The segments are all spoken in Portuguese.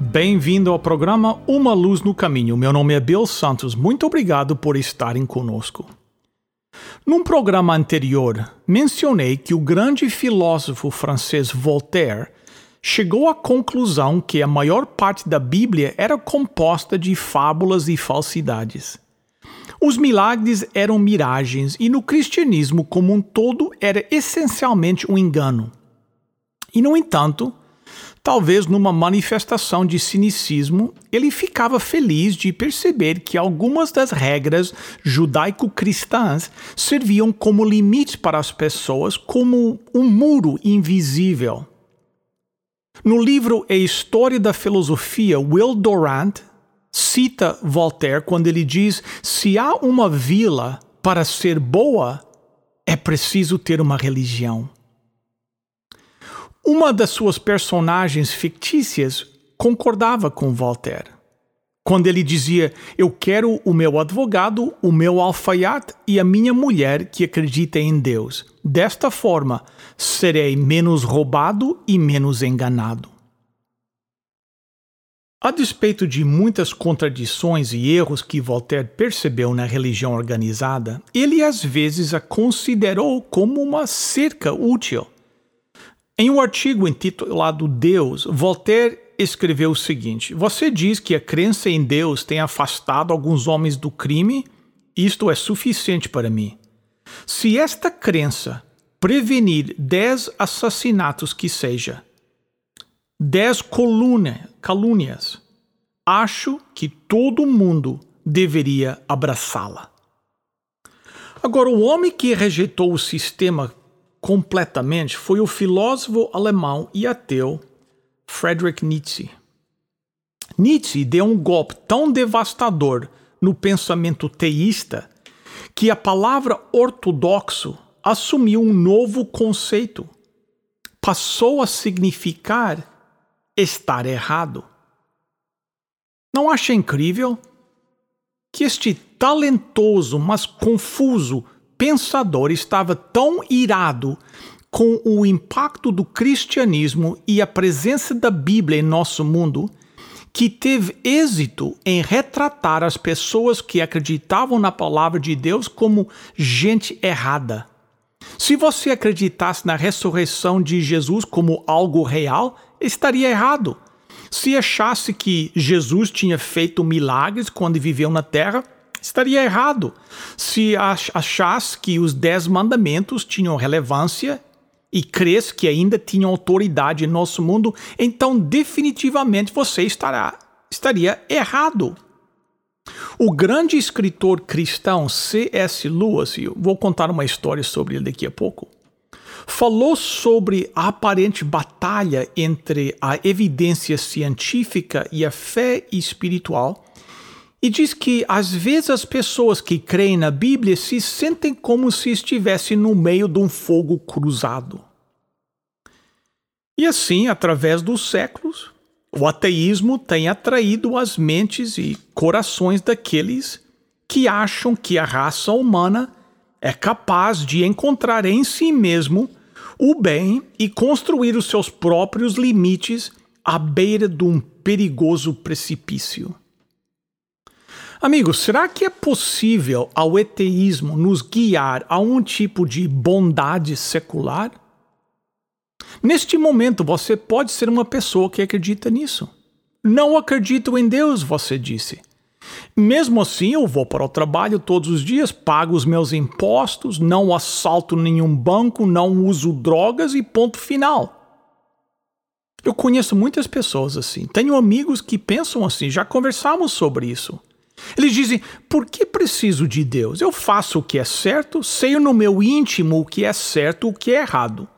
Bem-vindo ao programa Uma Luz no Caminho. Meu nome é Bill Santos. Muito obrigado por estarem conosco. Num programa anterior, mencionei que o grande filósofo francês Voltaire chegou à conclusão que a maior parte da Bíblia era composta de fábulas e falsidades. Os milagres eram miragens e no cristianismo como um todo era essencialmente um engano. E, no entanto, Talvez numa manifestação de cinicismo, ele ficava feliz de perceber que algumas das regras judaico-cristãs serviam como limite para as pessoas, como um muro invisível. No livro A História da Filosofia, Will Durant cita Voltaire quando ele diz: Se há uma vila para ser boa, é preciso ter uma religião. Uma das suas personagens fictícias concordava com Voltaire. Quando ele dizia: Eu quero o meu advogado, o meu alfaiate e a minha mulher que acredita em Deus. Desta forma, serei menos roubado e menos enganado. A despeito de muitas contradições e erros que Voltaire percebeu na religião organizada, ele às vezes a considerou como uma cerca útil em um artigo intitulado Deus, Voltaire escreveu o seguinte: Você diz que a crença em Deus tem afastado alguns homens do crime? Isto é suficiente para mim. Se esta crença prevenir dez assassinatos que seja, dez calúnias, acho que todo mundo deveria abraçá-la. Agora, o homem que rejeitou o sistema completamente foi o filósofo alemão e ateu Friedrich Nietzsche. Nietzsche deu um golpe tão devastador no pensamento teísta que a palavra ortodoxo assumiu um novo conceito. Passou a significar estar errado. Não acha incrível que este talentoso, mas confuso pensador estava tão irado com o impacto do cristianismo e a presença da Bíblia em nosso mundo que teve êxito em retratar as pessoas que acreditavam na palavra de Deus como gente errada. Se você acreditasse na ressurreição de Jesus como algo real, estaria errado. Se achasse que Jesus tinha feito milagres quando viveu na terra, estaria errado se achasse que os dez mandamentos tinham relevância e cresce que ainda tinham autoridade em nosso mundo, então definitivamente você estará, estaria errado. O grande escritor cristão C.S. Lewis, vou contar uma história sobre ele daqui a pouco, falou sobre a aparente batalha entre a evidência científica e a fé espiritual e diz que às vezes as pessoas que creem na Bíblia se sentem como se estivessem no meio de um fogo cruzado. E assim, através dos séculos, o ateísmo tem atraído as mentes e corações daqueles que acham que a raça humana é capaz de encontrar em si mesmo o bem e construir os seus próprios limites à beira de um perigoso precipício. Amigos, será que é possível ao eteísmo nos guiar a um tipo de bondade secular? Neste momento, você pode ser uma pessoa que acredita nisso. Não acredito em Deus, você disse. Mesmo assim, eu vou para o trabalho todos os dias, pago os meus impostos, não assalto nenhum banco, não uso drogas e ponto final. Eu conheço muitas pessoas assim. Tenho amigos que pensam assim, já conversamos sobre isso. Eles dizem: por que preciso de Deus? Eu faço o que é certo, sei no meu íntimo o que é certo, o que é errado.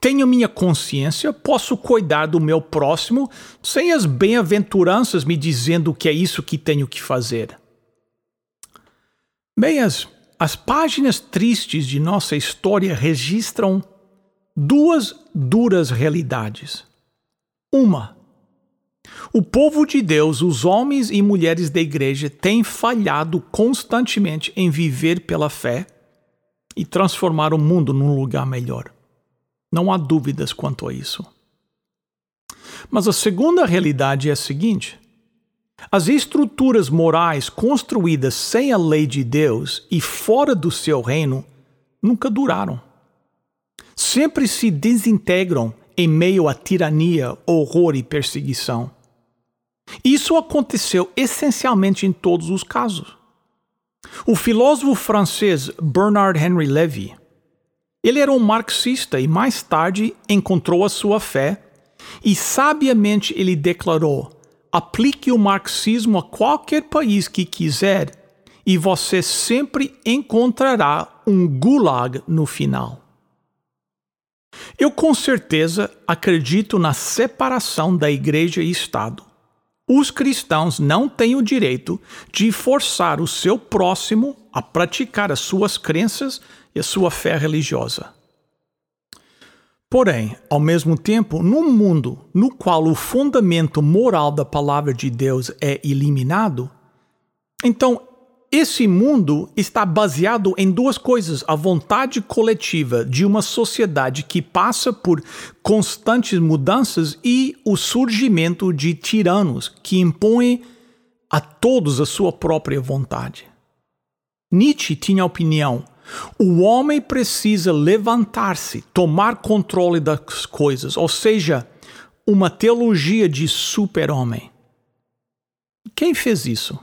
tenho minha consciência, posso cuidar do meu próximo sem as bem-aventuranças me dizendo que é isso que tenho que fazer. Bem, as, as páginas tristes de nossa história registram duas duras realidades. Uma, o povo de Deus, os homens e mulheres da igreja, têm falhado constantemente em viver pela fé e transformar o mundo num lugar melhor. Não há dúvidas quanto a isso. Mas a segunda realidade é a seguinte: as estruturas morais construídas sem a lei de Deus e fora do seu reino nunca duraram. Sempre se desintegram em meio à tirania, horror e perseguição. Isso aconteceu essencialmente em todos os casos. O filósofo francês Bernard Henry Levy, ele era um marxista e mais tarde encontrou a sua fé e sabiamente ele declarou: aplique o marxismo a qualquer país que quiser e você sempre encontrará um gulag no final. Eu com certeza acredito na separação da igreja e Estado. Os cristãos não têm o direito de forçar o seu próximo a praticar as suas crenças e a sua fé religiosa. Porém, ao mesmo tempo, num mundo no qual o fundamento moral da palavra de Deus é eliminado, então esse mundo está baseado em duas coisas: a vontade coletiva de uma sociedade que passa por constantes mudanças e o surgimento de tiranos que impõem a todos a sua própria vontade. Nietzsche tinha a opinião: o homem precisa levantar-se, tomar controle das coisas, ou seja, uma teologia de super-homem. Quem fez isso?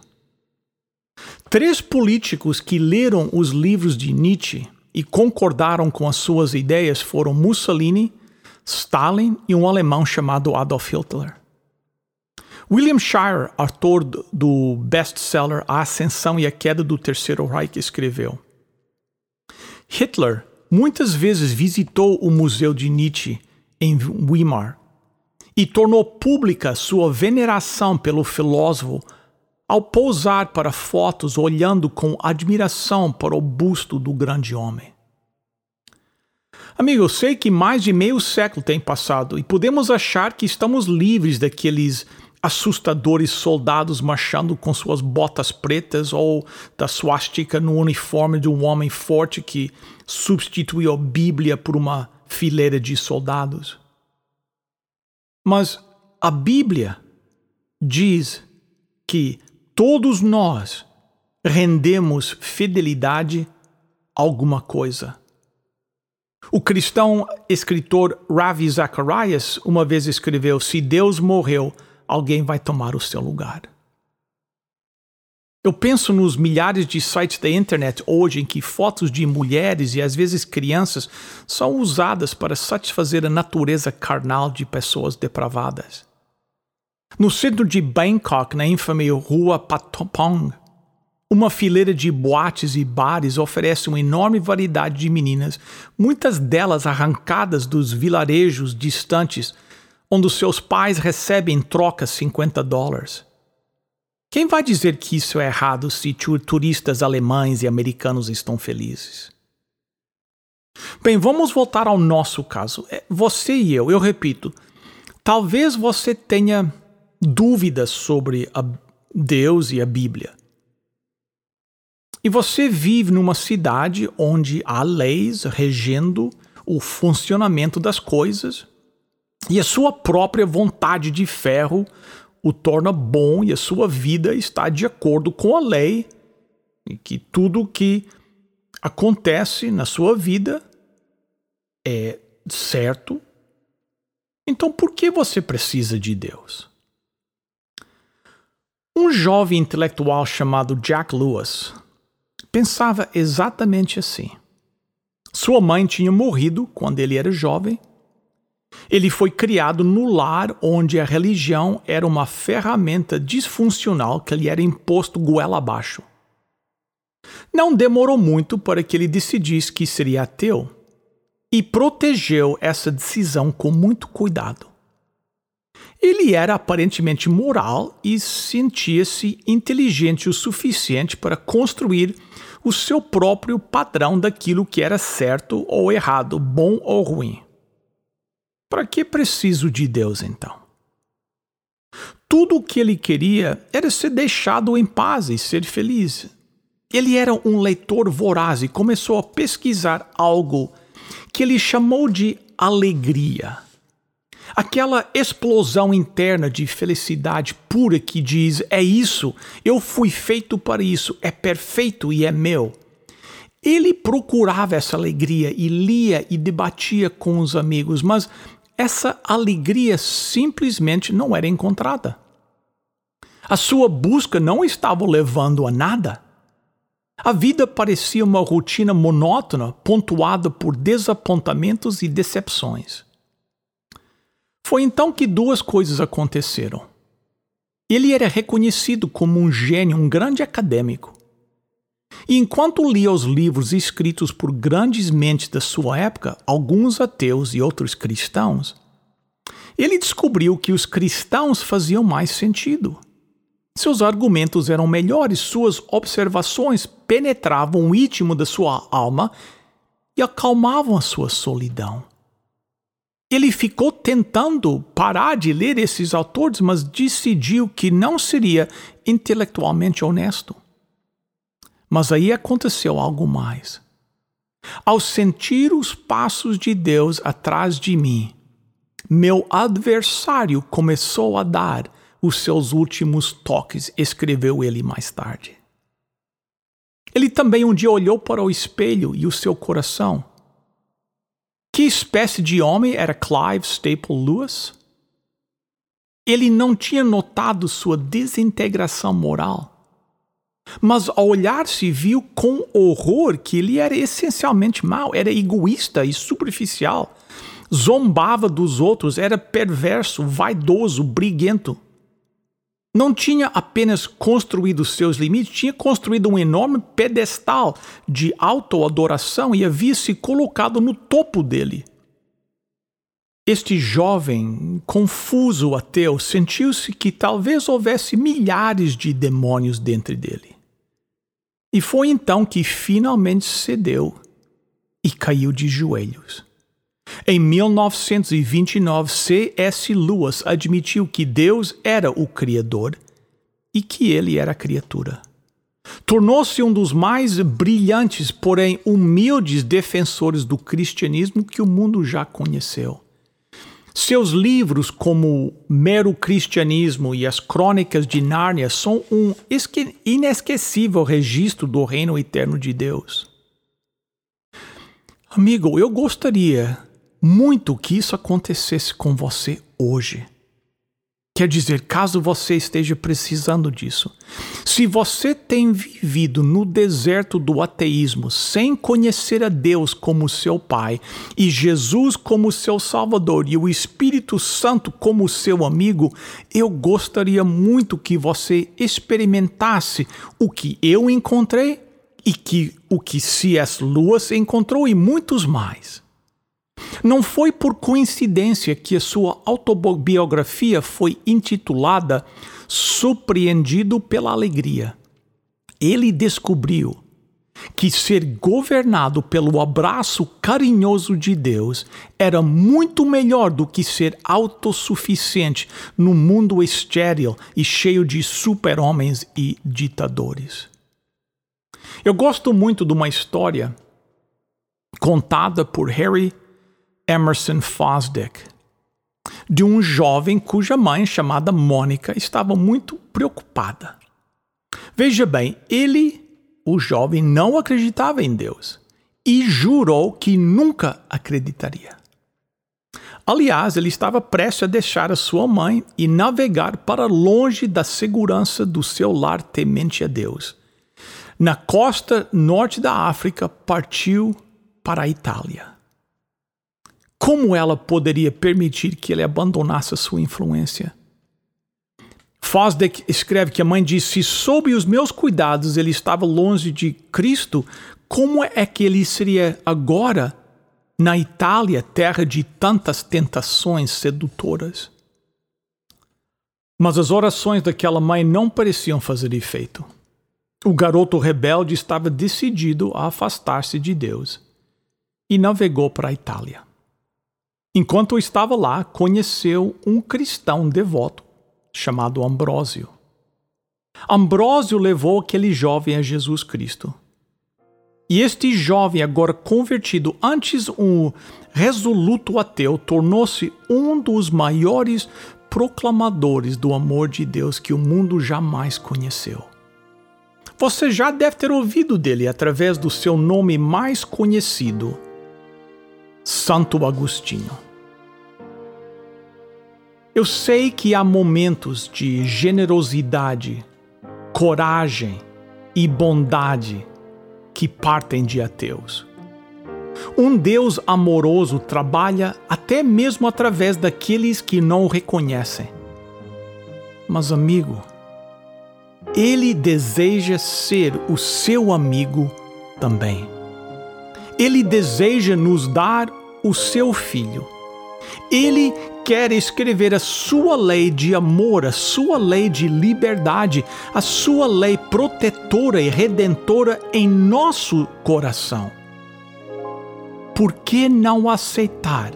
Três políticos que leram os livros de Nietzsche e concordaram com as suas ideias foram Mussolini, Stalin e um alemão chamado Adolf Hitler. William Shire, autor do best-seller A Ascensão e a Queda do Terceiro Reich, escreveu: Hitler muitas vezes visitou o Museu de Nietzsche em Weimar e tornou pública sua veneração pelo filósofo ao pousar para fotos olhando com admiração para o busto do grande homem. Amigo, eu sei que mais de meio século tem passado e podemos achar que estamos livres daqueles assustadores soldados marchando com suas botas pretas ou da suástica no uniforme de um homem forte que substituiu a Bíblia por uma fileira de soldados. Mas a Bíblia diz que todos nós rendemos fidelidade a alguma coisa. O cristão escritor Ravi Zacharias uma vez escreveu: Se Deus morreu, alguém vai tomar o seu lugar. Eu penso nos milhares de sites da internet hoje em que fotos de mulheres e às vezes crianças são usadas para satisfazer a natureza carnal de pessoas depravadas. No centro de Bangkok, na infame Rua Patpong, uma fileira de boates e bares oferece uma enorme variedade de meninas, muitas delas arrancadas dos vilarejos distantes, onde seus pais recebem em troca 50 dólares. Quem vai dizer que isso é errado se turistas alemães e americanos estão felizes? Bem, vamos voltar ao nosso caso. É, você e eu, eu repito, talvez você tenha dúvidas sobre Deus e a Bíblia. E você vive numa cidade onde há leis regendo o funcionamento das coisas e a sua própria vontade de ferro o torna bom e a sua vida está de acordo com a lei e que tudo que acontece na sua vida é certo. Então por que você precisa de Deus? Um jovem intelectual chamado Jack Lewis pensava exatamente assim. Sua mãe tinha morrido quando ele era jovem. Ele foi criado no lar onde a religião era uma ferramenta disfuncional que lhe era imposto goela abaixo. Não demorou muito para que ele decidisse que seria ateu. e protegeu essa decisão com muito cuidado. Ele era aparentemente moral e sentia-se inteligente o suficiente para construir o seu próprio padrão daquilo que era certo ou errado, bom ou ruim. Para que preciso de Deus então? Tudo o que ele queria era ser deixado em paz e ser feliz. Ele era um leitor voraz e começou a pesquisar algo que ele chamou de alegria. Aquela explosão interna de felicidade pura que diz: é isso, eu fui feito para isso, é perfeito e é meu. Ele procurava essa alegria e lia e debatia com os amigos, mas essa alegria simplesmente não era encontrada. A sua busca não estava levando a nada. A vida parecia uma rotina monótona, pontuada por desapontamentos e decepções. Foi então que duas coisas aconteceram. Ele era reconhecido como um gênio, um grande acadêmico. E enquanto lia os livros escritos por grandes mentes da sua época, alguns ateus e outros cristãos, ele descobriu que os cristãos faziam mais sentido. Seus argumentos eram melhores, suas observações penetravam o íntimo da sua alma e acalmavam a sua solidão. Ele ficou tentando parar de ler esses autores, mas decidiu que não seria intelectualmente honesto. Mas aí aconteceu algo mais. Ao sentir os passos de Deus atrás de mim, meu adversário começou a dar os seus últimos toques, escreveu ele mais tarde. Ele também um dia olhou para o espelho e o seu coração que espécie de homem era Clive Staple Lewis? Ele não tinha notado sua desintegração moral. Mas ao olhar-se, viu com horror que ele era essencialmente mau, era egoísta e superficial, zombava dos outros, era perverso, vaidoso, briguento não tinha apenas construído seus limites, tinha construído um enorme pedestal de autoadoração e havia se colocado no topo dele. Este jovem, confuso ateu, sentiu-se que talvez houvesse milhares de demônios dentro dele. E foi então que finalmente cedeu e caiu de joelhos. Em 1929, C.S. Lewis admitiu que Deus era o Criador e que ele era a criatura. Tornou-se um dos mais brilhantes, porém humildes defensores do cristianismo que o mundo já conheceu. Seus livros, como Mero Cristianismo e as Crônicas de Nárnia, são um inesquecível registro do reino eterno de Deus. Amigo, eu gostaria muito que isso acontecesse com você hoje. Quer dizer, caso você esteja precisando disso. Se você tem vivido no deserto do ateísmo sem conhecer a Deus como seu Pai, e Jesus como seu Salvador, e o Espírito Santo como seu amigo, eu gostaria muito que você experimentasse o que eu encontrei e que o que C.S. Lewis encontrou e muitos mais. Não foi por coincidência que a sua autobiografia foi intitulada Surpreendido pela Alegria. Ele descobriu que ser governado pelo abraço carinhoso de Deus era muito melhor do que ser autossuficiente no mundo estéril e cheio de super-homens e ditadores. Eu gosto muito de uma história contada por Harry Emerson Fosdick, de um jovem cuja mãe, chamada Mônica, estava muito preocupada. Veja bem, ele, o jovem, não acreditava em Deus e jurou que nunca acreditaria. Aliás, ele estava prestes a deixar a sua mãe e navegar para longe da segurança do seu lar temente a Deus. Na costa norte da África, partiu para a Itália. Como ela poderia permitir que ele abandonasse a sua influência? Fosdick escreve que a mãe disse: sob os meus cuidados ele estava longe de Cristo, como é que ele seria agora na Itália, terra de tantas tentações sedutoras. Mas as orações daquela mãe não pareciam fazer efeito. O garoto rebelde estava decidido a afastar-se de Deus e navegou para a Itália. Enquanto estava lá, conheceu um cristão devoto chamado Ambrósio. Ambrósio levou aquele jovem a Jesus Cristo. E este jovem, agora convertido, antes um resoluto ateu, tornou-se um dos maiores proclamadores do amor de Deus que o mundo jamais conheceu. Você já deve ter ouvido dele através do seu nome mais conhecido, Santo Agostinho. Eu sei que há momentos de generosidade, coragem e bondade que partem de ateus. Um Deus amoroso trabalha até mesmo através daqueles que não o reconhecem. Mas, amigo, ele deseja ser o seu amigo também. Ele deseja nos dar o seu filho. Ele quer escrever a sua lei de amor, a sua lei de liberdade, a sua lei protetora e redentora em nosso coração. Por que não aceitar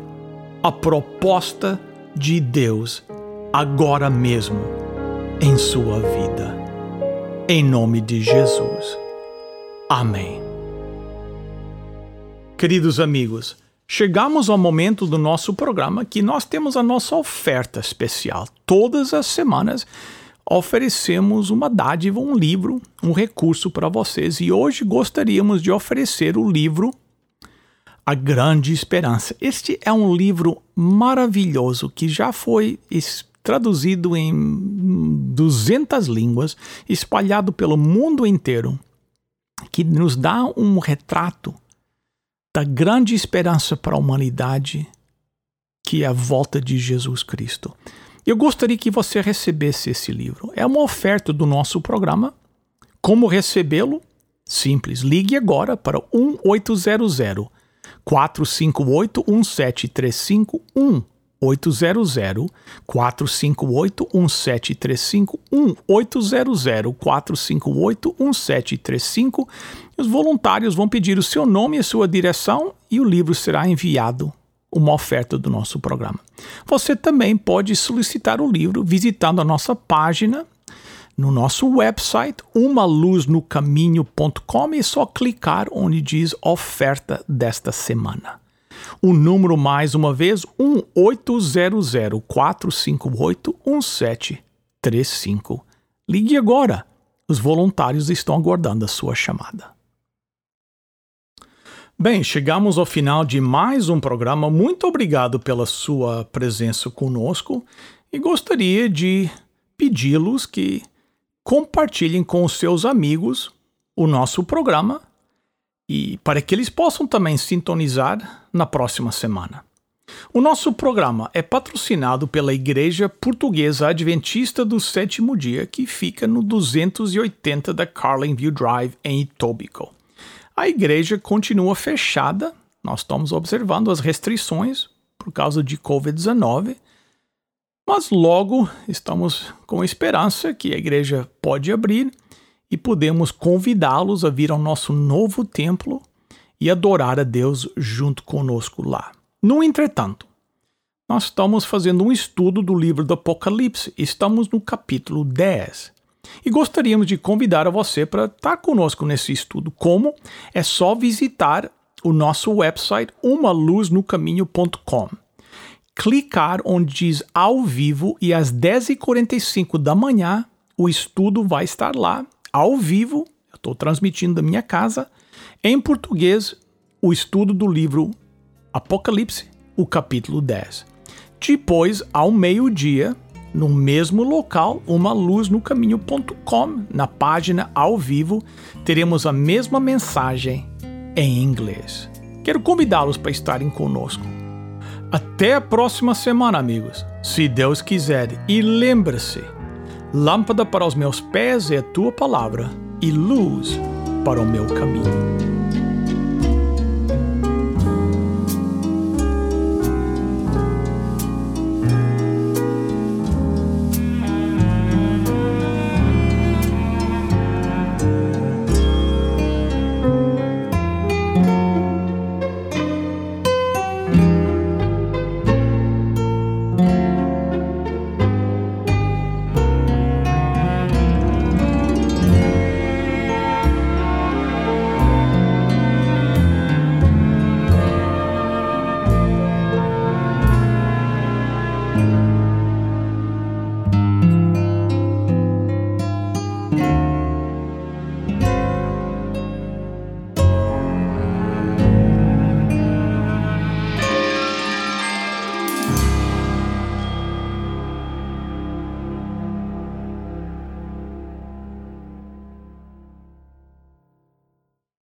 a proposta de Deus agora mesmo em sua vida? Em nome de Jesus. Amém. Queridos amigos, chegamos ao momento do nosso programa que nós temos a nossa oferta especial. Todas as semanas oferecemos uma dádiva, um livro, um recurso para vocês e hoje gostaríamos de oferecer o livro A Grande Esperança. Este é um livro maravilhoso que já foi traduzido em 200 línguas, espalhado pelo mundo inteiro, que nos dá um retrato da grande esperança para a humanidade, que é a volta de Jesus Cristo. Eu gostaria que você recebesse esse livro. É uma oferta do nosso programa. Como recebê-lo? Simples. Ligue agora para 1800 458 1735 800 458 1735 1 800 458 1735. Os voluntários vão pedir o seu nome e sua direção e o livro será enviado uma oferta do nosso programa. Você também pode solicitar o livro visitando a nossa página no nosso website umaluznocaminho.com e é só clicar onde diz oferta desta semana. O número mais uma vez 1800 458 1735. Ligue agora. Os voluntários estão aguardando a sua chamada. Bem, chegamos ao final de mais um programa. Muito obrigado pela sua presença conosco e gostaria de pedi-los que compartilhem com os seus amigos o nosso programa e para que eles possam também sintonizar na próxima semana. O nosso programa é patrocinado pela Igreja Portuguesa Adventista do Sétimo Dia, que fica no 280 da Carlinview Drive, em Etobicoke. A igreja continua fechada, nós estamos observando as restrições por causa de Covid-19, mas logo estamos com esperança que a igreja pode abrir e podemos convidá-los a vir ao nosso novo templo e adorar a Deus junto conosco lá. No entretanto, nós estamos fazendo um estudo do livro do Apocalipse, estamos no capítulo 10. E gostaríamos de convidar a você para estar conosco nesse estudo. Como? É só visitar o nosso website umaluznocaminho.com. Clicar onde diz ao vivo e às 10h45 da manhã o estudo vai estar lá ao vivo, eu estou transmitindo da minha casa, em português, o estudo do livro Apocalipse, o capítulo 10. Depois, ao meio-dia, no mesmo local, uma luz no caminho.com, na página ao vivo, teremos a mesma mensagem em inglês. Quero convidá-los para estarem conosco. Até a próxima semana, amigos, se Deus quiser. E lembre-se, Lâmpada para os meus pés é a tua palavra e luz para o meu caminho.